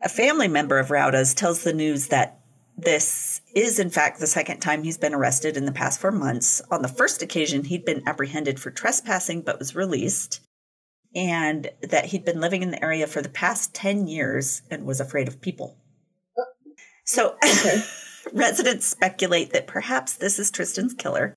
A family member of Rauda's tells the news that this is, in fact, the second time he's been arrested in the past four months. On the first occasion, he'd been apprehended for trespassing but was released, and that he'd been living in the area for the past 10 years and was afraid of people. So, [laughs] residents speculate that perhaps this is Tristan's killer.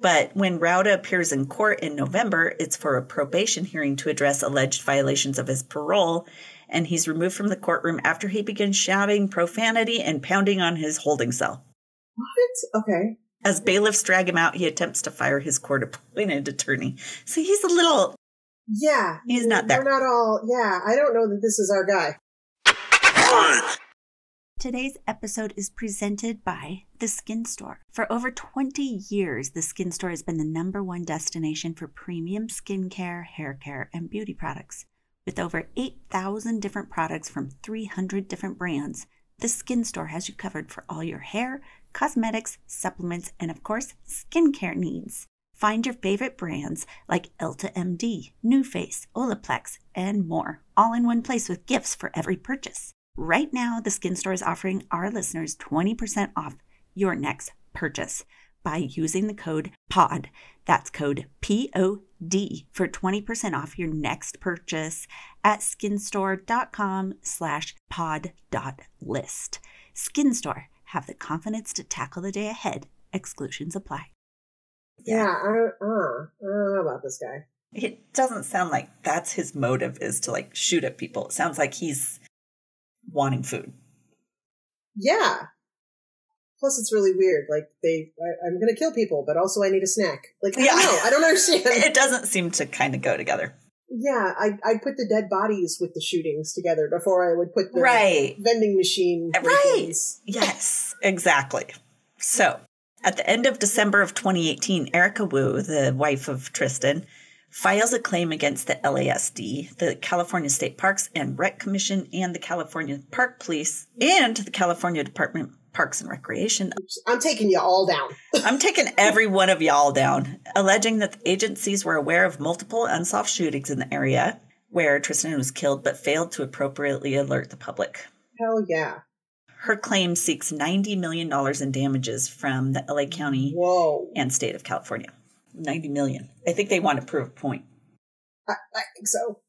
But when Rauda appears in court in November, it's for a probation hearing to address alleged violations of his parole, and he's removed from the courtroom after he begins shouting profanity and pounding on his holding cell. What? Okay. As bailiffs drag him out, he attempts to fire his court appointed attorney. So he's a little. Yeah. He's not there. We're not all, yeah, I don't know that this is our guy. Today's episode is presented by The Skin Store. For over 20 years, The Skin Store has been the number one destination for premium skincare, hair care, and beauty products. With over 8,000 different products from 300 different brands, The Skin Store has you covered for all your hair, cosmetics, supplements, and of course, skincare needs. Find your favorite brands like Elta MD, NuFace, Olaplex, and more, all in one place with gifts for every purchase. Right now, the Skin Store is offering our listeners 20% off your next purchase by using the code POD. That's code P O D for 20% off your next purchase at skinstore.com slash pod dot list. Skin Store, have the confidence to tackle the day ahead. Exclusions apply. Yeah, I don't, uh, I don't know about this guy. It doesn't sound like that's his motive is to like shoot at people. It sounds like he's wanting food. Yeah. Plus, it's really weird. Like, they, I, I'm gonna kill people, but also I need a snack. Like, I Yeah. don't know. I don't understand. [laughs] It doesn't seem to kind of go together. yeah, I, I'd put the dead bodies with the shootings together before I would put the Right. vending machine. Right. Yes, exactly. So, at the end of December of 2018, Erica Wu, the wife of Tristan, files a claim against the LASD, the California State Parks and Rec Commission, and the California Park Police, and the California Department Parks and Recreation. I'm taking you all down. [laughs] I'm taking every one of y'all down, alleging that the agencies were aware of multiple unsolved shootings in the area where Tristan was killed but failed to appropriately alert the public. Hell yeah. Her claim seeks $90 million in damages from the LA County Whoa. and state of California. 90 million. I think they want to prove a point. I, I think so.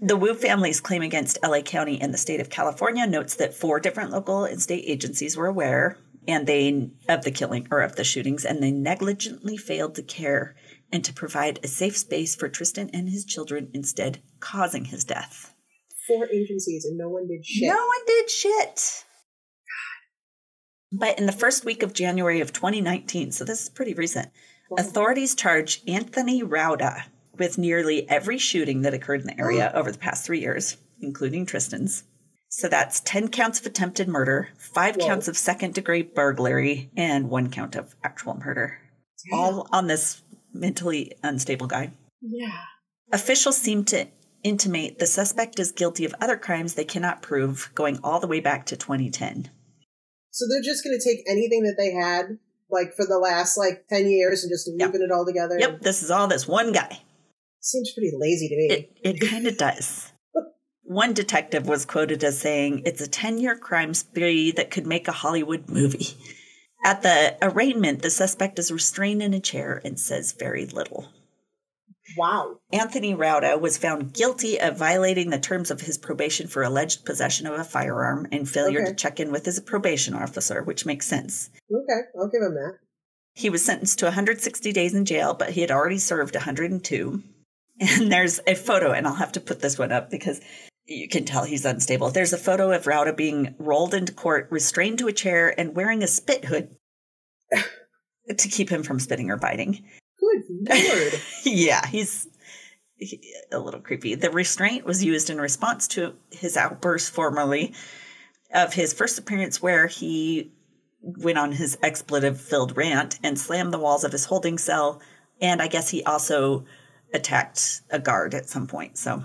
The Wu family's claim against LA County and the state of California notes that four different local and state agencies were aware and they of the killing or of the shootings and they negligently failed to care and to provide a safe space for Tristan and his children instead causing his death. Four agencies and no one did shit. No one did shit. But in the first week of January of 2019, so this is pretty recent, authorities charged Anthony Rauda with nearly every shooting that occurred in the area oh. over the past three years, including Tristan's. So that's 10 counts of attempted murder, five Whoa. counts of second degree burglary, and one count of actual murder. All on this mentally unstable guy. Yeah. Officials seem to intimate the suspect is guilty of other crimes they cannot prove, going all the way back to 2010. So they're just going to take anything that they had, like for the last like ten years, and just Yep. looping it all together. Yep, this is all this one guy. Seems pretty lazy to me. It it kind of does. [laughs] One detective was quoted as saying, "It's a 10-year crime spree that could make a Hollywood movie." At the arraignment, the suspect is restrained in a chair and says very little. Wow. Anthony Rauda was found guilty of violating the terms of his probation for alleged possession of a firearm and failure Okay. to check in with his probation officer, which makes sense. Okay, I'll give him that. He was sentenced to 160 days in jail, but he had already served 102. And there's a photo, and I'll have to put this one up because you can tell he's unstable. There's a photo of Rauda being rolled into court, restrained to a chair, and wearing a spit hood [laughs] to keep him from spitting or biting. Good lord. [laughs] yeah, he's he- a little creepy. The restraint was used in response to his outburst formerly of his first appearance, where he went on his expletive filled rant and slammed the walls of his holding cell. And I guess he also attacked a guard at some point. So,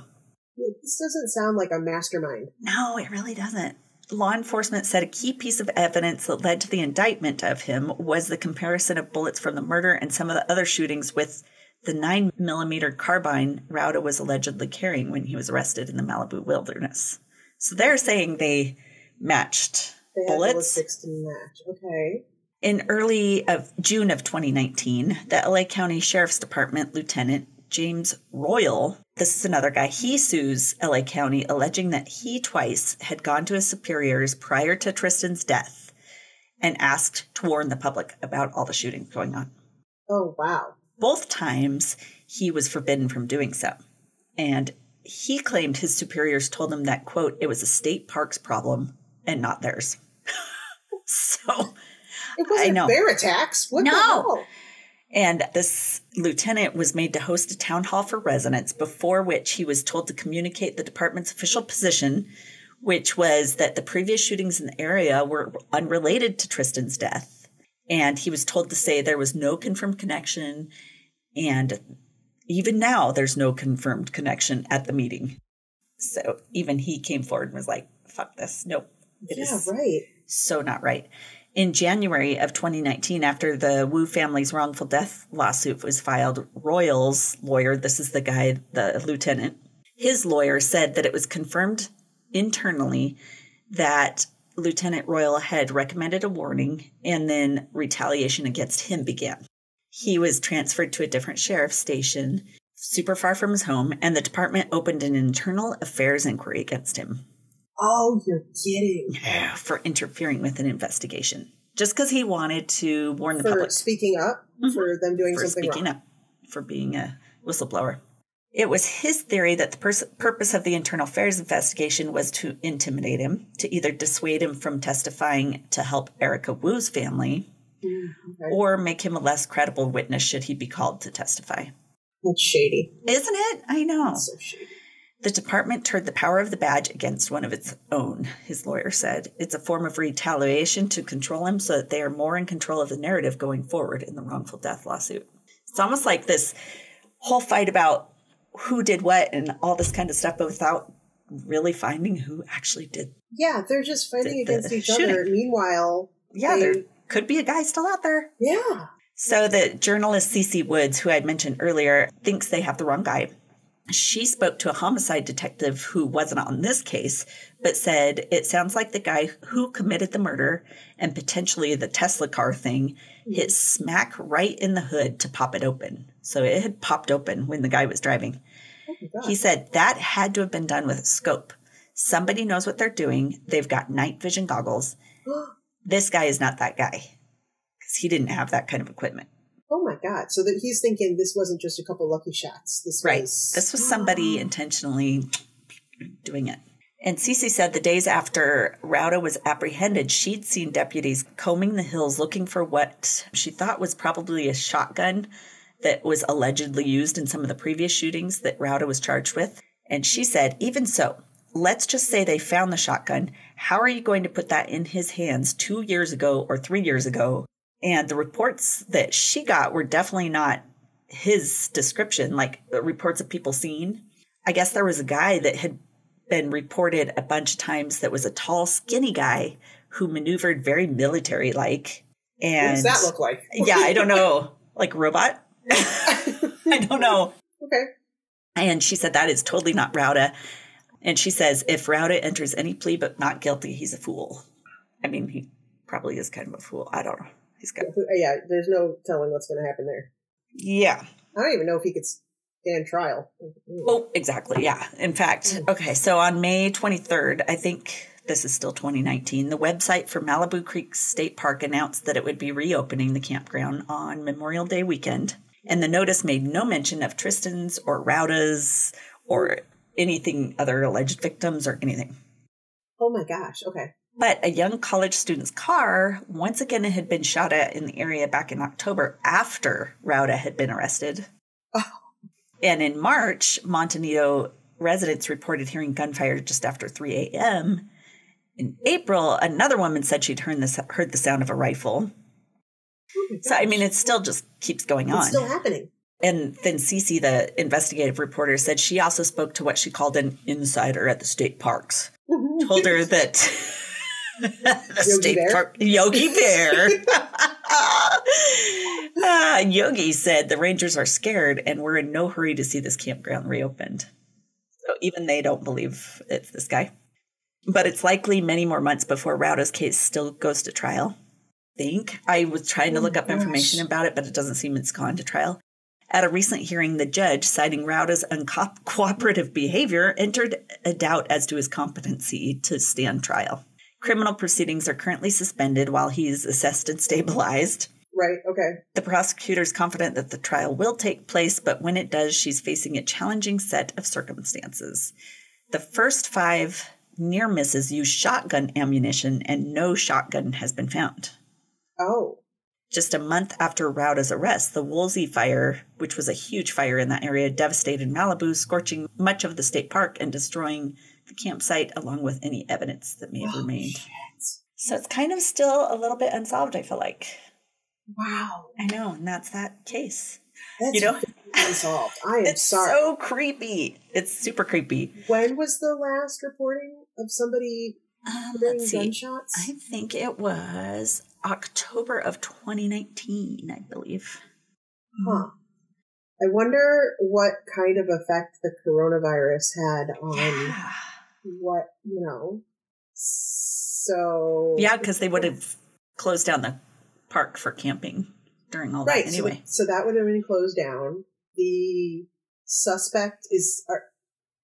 this doesn't sound like a mastermind. no, it really doesn't. Law enforcement said a key piece of evidence that led to the indictment of him was the comparison of bullets from the murder and some of the other shootings with the 9 millimeter carbine Rauda was allegedly carrying when he was arrested in the Malibu wilderness. So they're saying they matched They bullets. to match. Okay. In early of June of 2019, the LA County Sheriff's Department Lieutenant James Royal, this is another guy, he sues LA County alleging that he twice had gone to his superiors prior to Tristan's death and asked to warn the public about all the shootings going on. Oh wow. Both times he was forbidden from doing so. And he claimed his superiors told him that, quote, it was a state parks problem and not theirs. [laughs] so It wasn't know. bear attacks. What the No. And this lieutenant was made to host a town hall for residents, before which he was told to communicate the department's official position, which was that the previous shootings in the area were unrelated to Tristan's death. And he was told to say there was no confirmed connection. And even now, there's no confirmed connection at the meeting. So even he came forward and was like, fuck this. Nope. It is yeah, right. so not right. In January of 2019, after the Wu family's wrongful death lawsuit was filed, Royal's lawyer, this is the guy, the lieutenant, his lawyer said that it was confirmed internally that Lieutenant Royal had recommended a warning and then retaliation against him began. He was transferred to a different sheriff's station super far from his home, and the department opened an internal affairs inquiry against him Oh, you're kidding. Yeah, for interfering with an investigation just because he wanted to warn the For public speaking up, Mhm. for them doing for something speaking wrong. up for being a whistleblower it was his theory that the pers- purpose of the internal affairs investigation was to intimidate him to either dissuade him from testifying to help erica wu's family Mm, okay. or make him a less credible witness should he be called to testify That's shady. isn't it i know That's so shady. The department turned the power of the badge against one of its own, his lawyer said. It's a form of retaliation to control him so that they are more in control of the narrative going forward in the wrongful death lawsuit. It's almost like this whole fight about who did what and all this kind of stuff, but without really finding who actually did. Yeah, they're just fighting against each shooting. other. Meanwhile, Yeah, they- there could be a guy still out there. yeah. So the journalist Cece Woods, who I mentioned earlier, thinks they have the wrong guy. She spoke to a homicide detective who wasn't on this case, but said it sounds like the guy who committed the murder and potentially the Tesla car thing hit mm-hmm. smack right in the hood to pop it open. So it had popped open when the guy was driving. Oh. He said that had to have been done with a scope. Somebody knows what they're doing. They've got night vision goggles. [gasps] This guy is not that guy because he didn't have that kind of equipment. Oh my God. So that he's thinking this wasn't just a couple lucky shots. This Right. was This was somebody [gasps] intentionally doing it. And Cece said the days after Rauda was apprehended, she'd seen deputies combing the hills looking for what she thought was probably a shotgun that was allegedly used in some of the previous shootings that Rauda was charged with. And she said, even so, let's just say they found the shotgun. How are you going to put that in his hands two years ago or three years ago? And the reports that she got were definitely not his description, like the reports of people seeing. I guess there was a guy that had been reported a bunch of times that was a tall, skinny guy who maneuvered very military like. What And does that look like? [laughs] yeah, I don't know. Like a robot? [laughs] I don't know. [laughs] Okay. And she said that is totally not Rauda. And she says if Rauda enters any plea but not guilty, he's a fool. I mean, he probably is kind of a fool. I don't know. He's got Yeah, there's no telling what's going to happen there. yeah. I don't even know if he could stand trial. Oh, exactly. Yeah. In fact, mm. okay. So on May 23rd, I think this is still 2019, the website for Malibu Creek State Park announced that it would be reopening the campground on Memorial Day weekend. And the notice made no mention of Tristan's or Rauda's or anything other alleged victims or anything. Oh my gosh. Okay. But a young college student's car once again had been shot at in the area back in October after Rauda had been arrested. Oh. And in March, Monte Nido residents reported hearing gunfire just after 3 a.m. In April, another woman said she'd heard the, heard the sound of a rifle. Oh So, I mean, it still just keeps going on. it's still happening. And then Cece, the investigative reporter, said she also spoke to what she called an insider at the state parks. [laughs] Told her that the [laughs] Yogi state Bear? park Yogi Bear. [laughs] Ah, Yogi said the rangers are scared and we're in no hurry to see this campground reopened. So even they don't believe it's this guy. But it's likely many more months before Rauda's case still goes to trial. I Think I was trying to Oh look up information about it, but it doesn't seem it's gone to trial. At a recent hearing, the judge, citing Rauda's uncooperative [laughs] behavior, entered a doubt as to his competency to stand trial. Criminal proceedings are currently suspended while he's assessed and stabilized. Right. Okay. The prosecutor is confident that the trial will take place, but when it does, she's facing a challenging set of circumstances. The first five near misses use shotgun ammunition, and no shotgun has been found. Oh. Just a month after Rauda's arrest, the Woolsey fire, which was a huge fire in that area, devastated Malibu, scorching much of the state park and destroying campsite along with any evidence that may have Oh, remained. shit. So it's kind of still a little bit unsolved, I feel like. Wow. I know, and that's that case. That's You know? unsolved. I [laughs] am It's sorry. so creepy. It's super creepy. when was the last reporting of somebody Um, let's see. gunshots? I think it was October of 2019, I believe. Huh. I wonder what kind of effect the coronavirus had on Yeah. What, you know. So. Yeah, because they would have closed down the park for camping during all Right. that so- anyway. So, that would have been closed down. The suspect is. Are,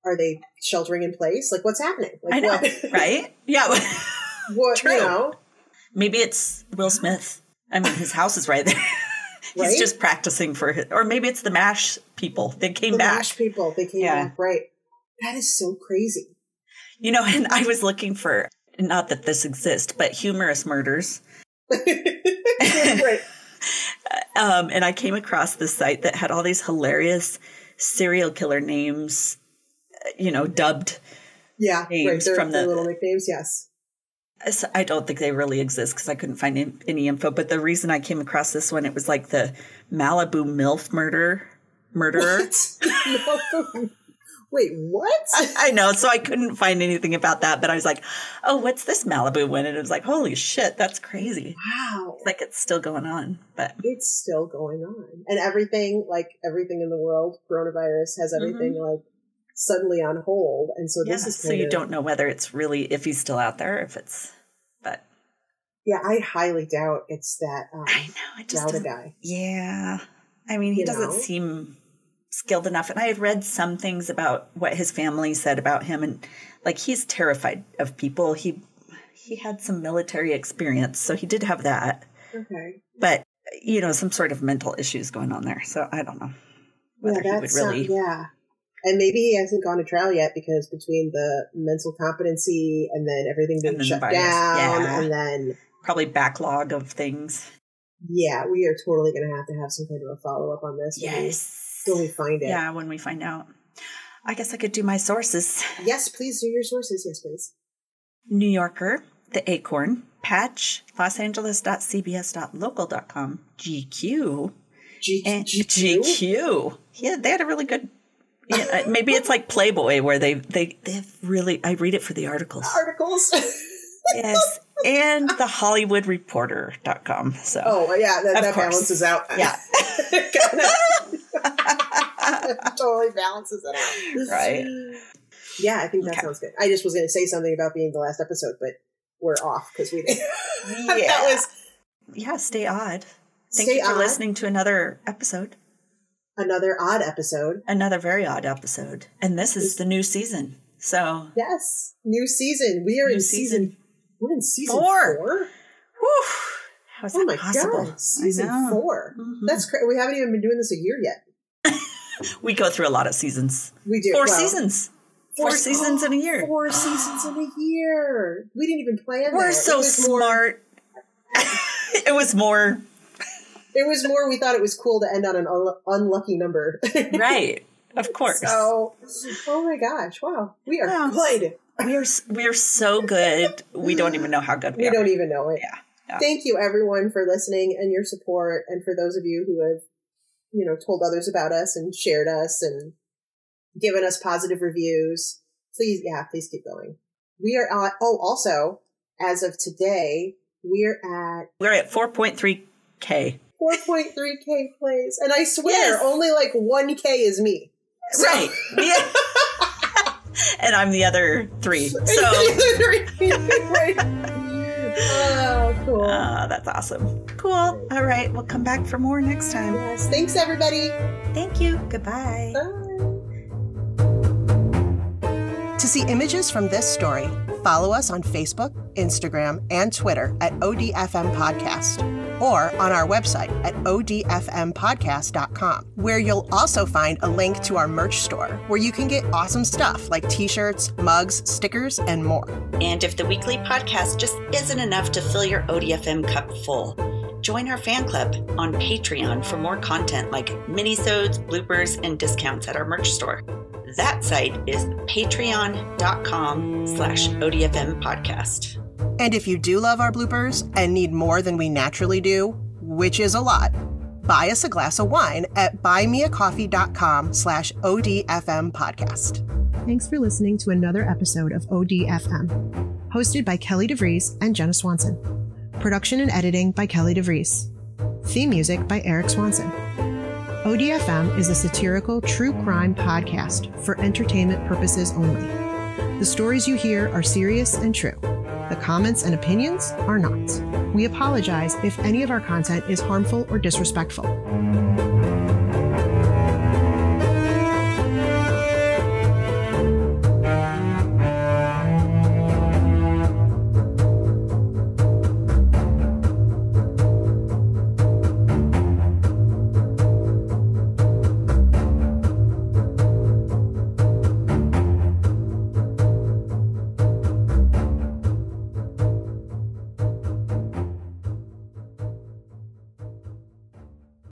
are they sheltering in place? Like, what's happening? Like, I know, what, [laughs] right? Yeah. [laughs] What, True. you know? Maybe it's Will Smith. I mean, his house is right there. [laughs] He's Right? just practicing for his, or maybe it's the MASH people. They came The back. MASH people, they came Yeah. back. Right. That is so crazy. You know, and I was looking for, not that this exists, but humorous murders. [laughs] right. [laughs] Um, and I came across this site that had all these hilarious serial killer names, uh, you know, dubbed. Yeah. Names Their, from the- little nicknames, yes. I don't think they really exist because I couldn't find any, any info. But the reason I came across this one, it was like the Malibu MILF murder murderer. [laughs] Wait, what? I know, so I couldn't find anything about that. But I was like, "Oh, what's this Malibu one?" And it was like, "Holy shit, that's crazy!" Wow. Like it's still going on, but It's still going on. And everything, like everything in the world, coronavirus has everything like suddenly on hold. And so Mm-hmm. yeah. this is So you of- don't know whether it's really if he's still out there, if it's. But Yeah, I highly doubt it's that um I know it just guy. Yeah. I mean, he You doesn't know? seem skilled enough. And I had read some things about what his family said about him and like he's terrified of people. He he had some military experience, so he did have that. Okay. But you know, some sort of mental issues going on there. So I don't know whether yeah, he would really yeah. And maybe he hasn't gone to trial yet because between the mental competency and then everything being then shut down yeah. and then probably backlog of things. yeah, we are totally gonna have to have some kind of a follow up on this. Yes. When we find it. Yeah, when we find out. I guess I could do my sources. Yes, please do your sources. Yes, please. New Yorker, The Acorn, Patch, losangeles.cbs.local.com, GQ, G- and GQ? GQ. Yeah, they had a really good. Yeah, uh, maybe it's like Playboy where they they they have really. I read it for the articles. articles. [laughs] yes, and the HollywoodReporter.com. So oh yeah, that, that balances out. Yeah. [laughs] [laughs] totally balances it out. Right. Yeah, I think that Okay. sounds good. I just was going to say something about being the last episode, but we're off because we didn't. [laughs] Yeah. that was yeah, stay odd. Thank Stay you for odd. listening to another episode, another odd episode. another very odd episode, and this is the new season. So, Yes, new season. We are New in season. season. We're in season Four. four. whew, how is Oh that my possible? god, season I know. four. Mhm. That's crazy. We haven't even been doing this a year yet. [laughs] We go through a lot of seasons. We do Four well, seasons. Four four- seasons in a year. [gasps] Four seasons in a year. We didn't even plan. We're that. so it was more- smart. [laughs] it was more It was more. We thought it was cool to end on an un- unlucky number. [laughs] right. Of course. So, oh my gosh! Wow, we are Yeah. good. we are we are so good. We don't even know how good we, We are. We don't even know it. Yeah, yeah. Thank you, everyone, for listening and your support, and for those of you who have, you know, told others about us and shared us and given us positive reviews. Please, yeah, please keep going. We are on. Oh, also, as of today, we're at We're at 4.3k. 4.3k plays, and I swear, Yes. only like 1k is me. So- Right. Yeah. [laughs] and I'm the other 3. [laughs] So, [laughs] oh, cool. uh, that's awesome. Cool. All right, we'll come back for more next time. yes. Thanks, everybody. Thank you. Goodbye. Bye. To see images from this story, follow us on Facebook, Instagram, and Twitter at ODFM Podcast or on our website at odfmpodcast.com, where you'll also find a link to our merch store where you can get awesome stuff like t shirts, mugs, stickers, and more. And if the weekly podcast just isn't enough to fill your ODFM cup full, join our fan club on Patreon for more content like minisodes, bloopers, and discounts at our merch store. That site is patreon.com slash ODFM podcast. And if you do love our bloopers and need more than we naturally do, which is a lot, buy us a glass of wine at buymeacoffee.com slash ODFM podcast. Thanks for listening to another episode of ODFM, hosted by Kelly DeVries and Jenna Swanson. Production and editing by Kelly DeVries. Theme music by Erik Swanson. ODFM is a satirical true crime podcast for entertainment purposes only. The stories you hear are serious and true. The comments and opinions are not. We apologize if any of our content is harmful or disrespectful.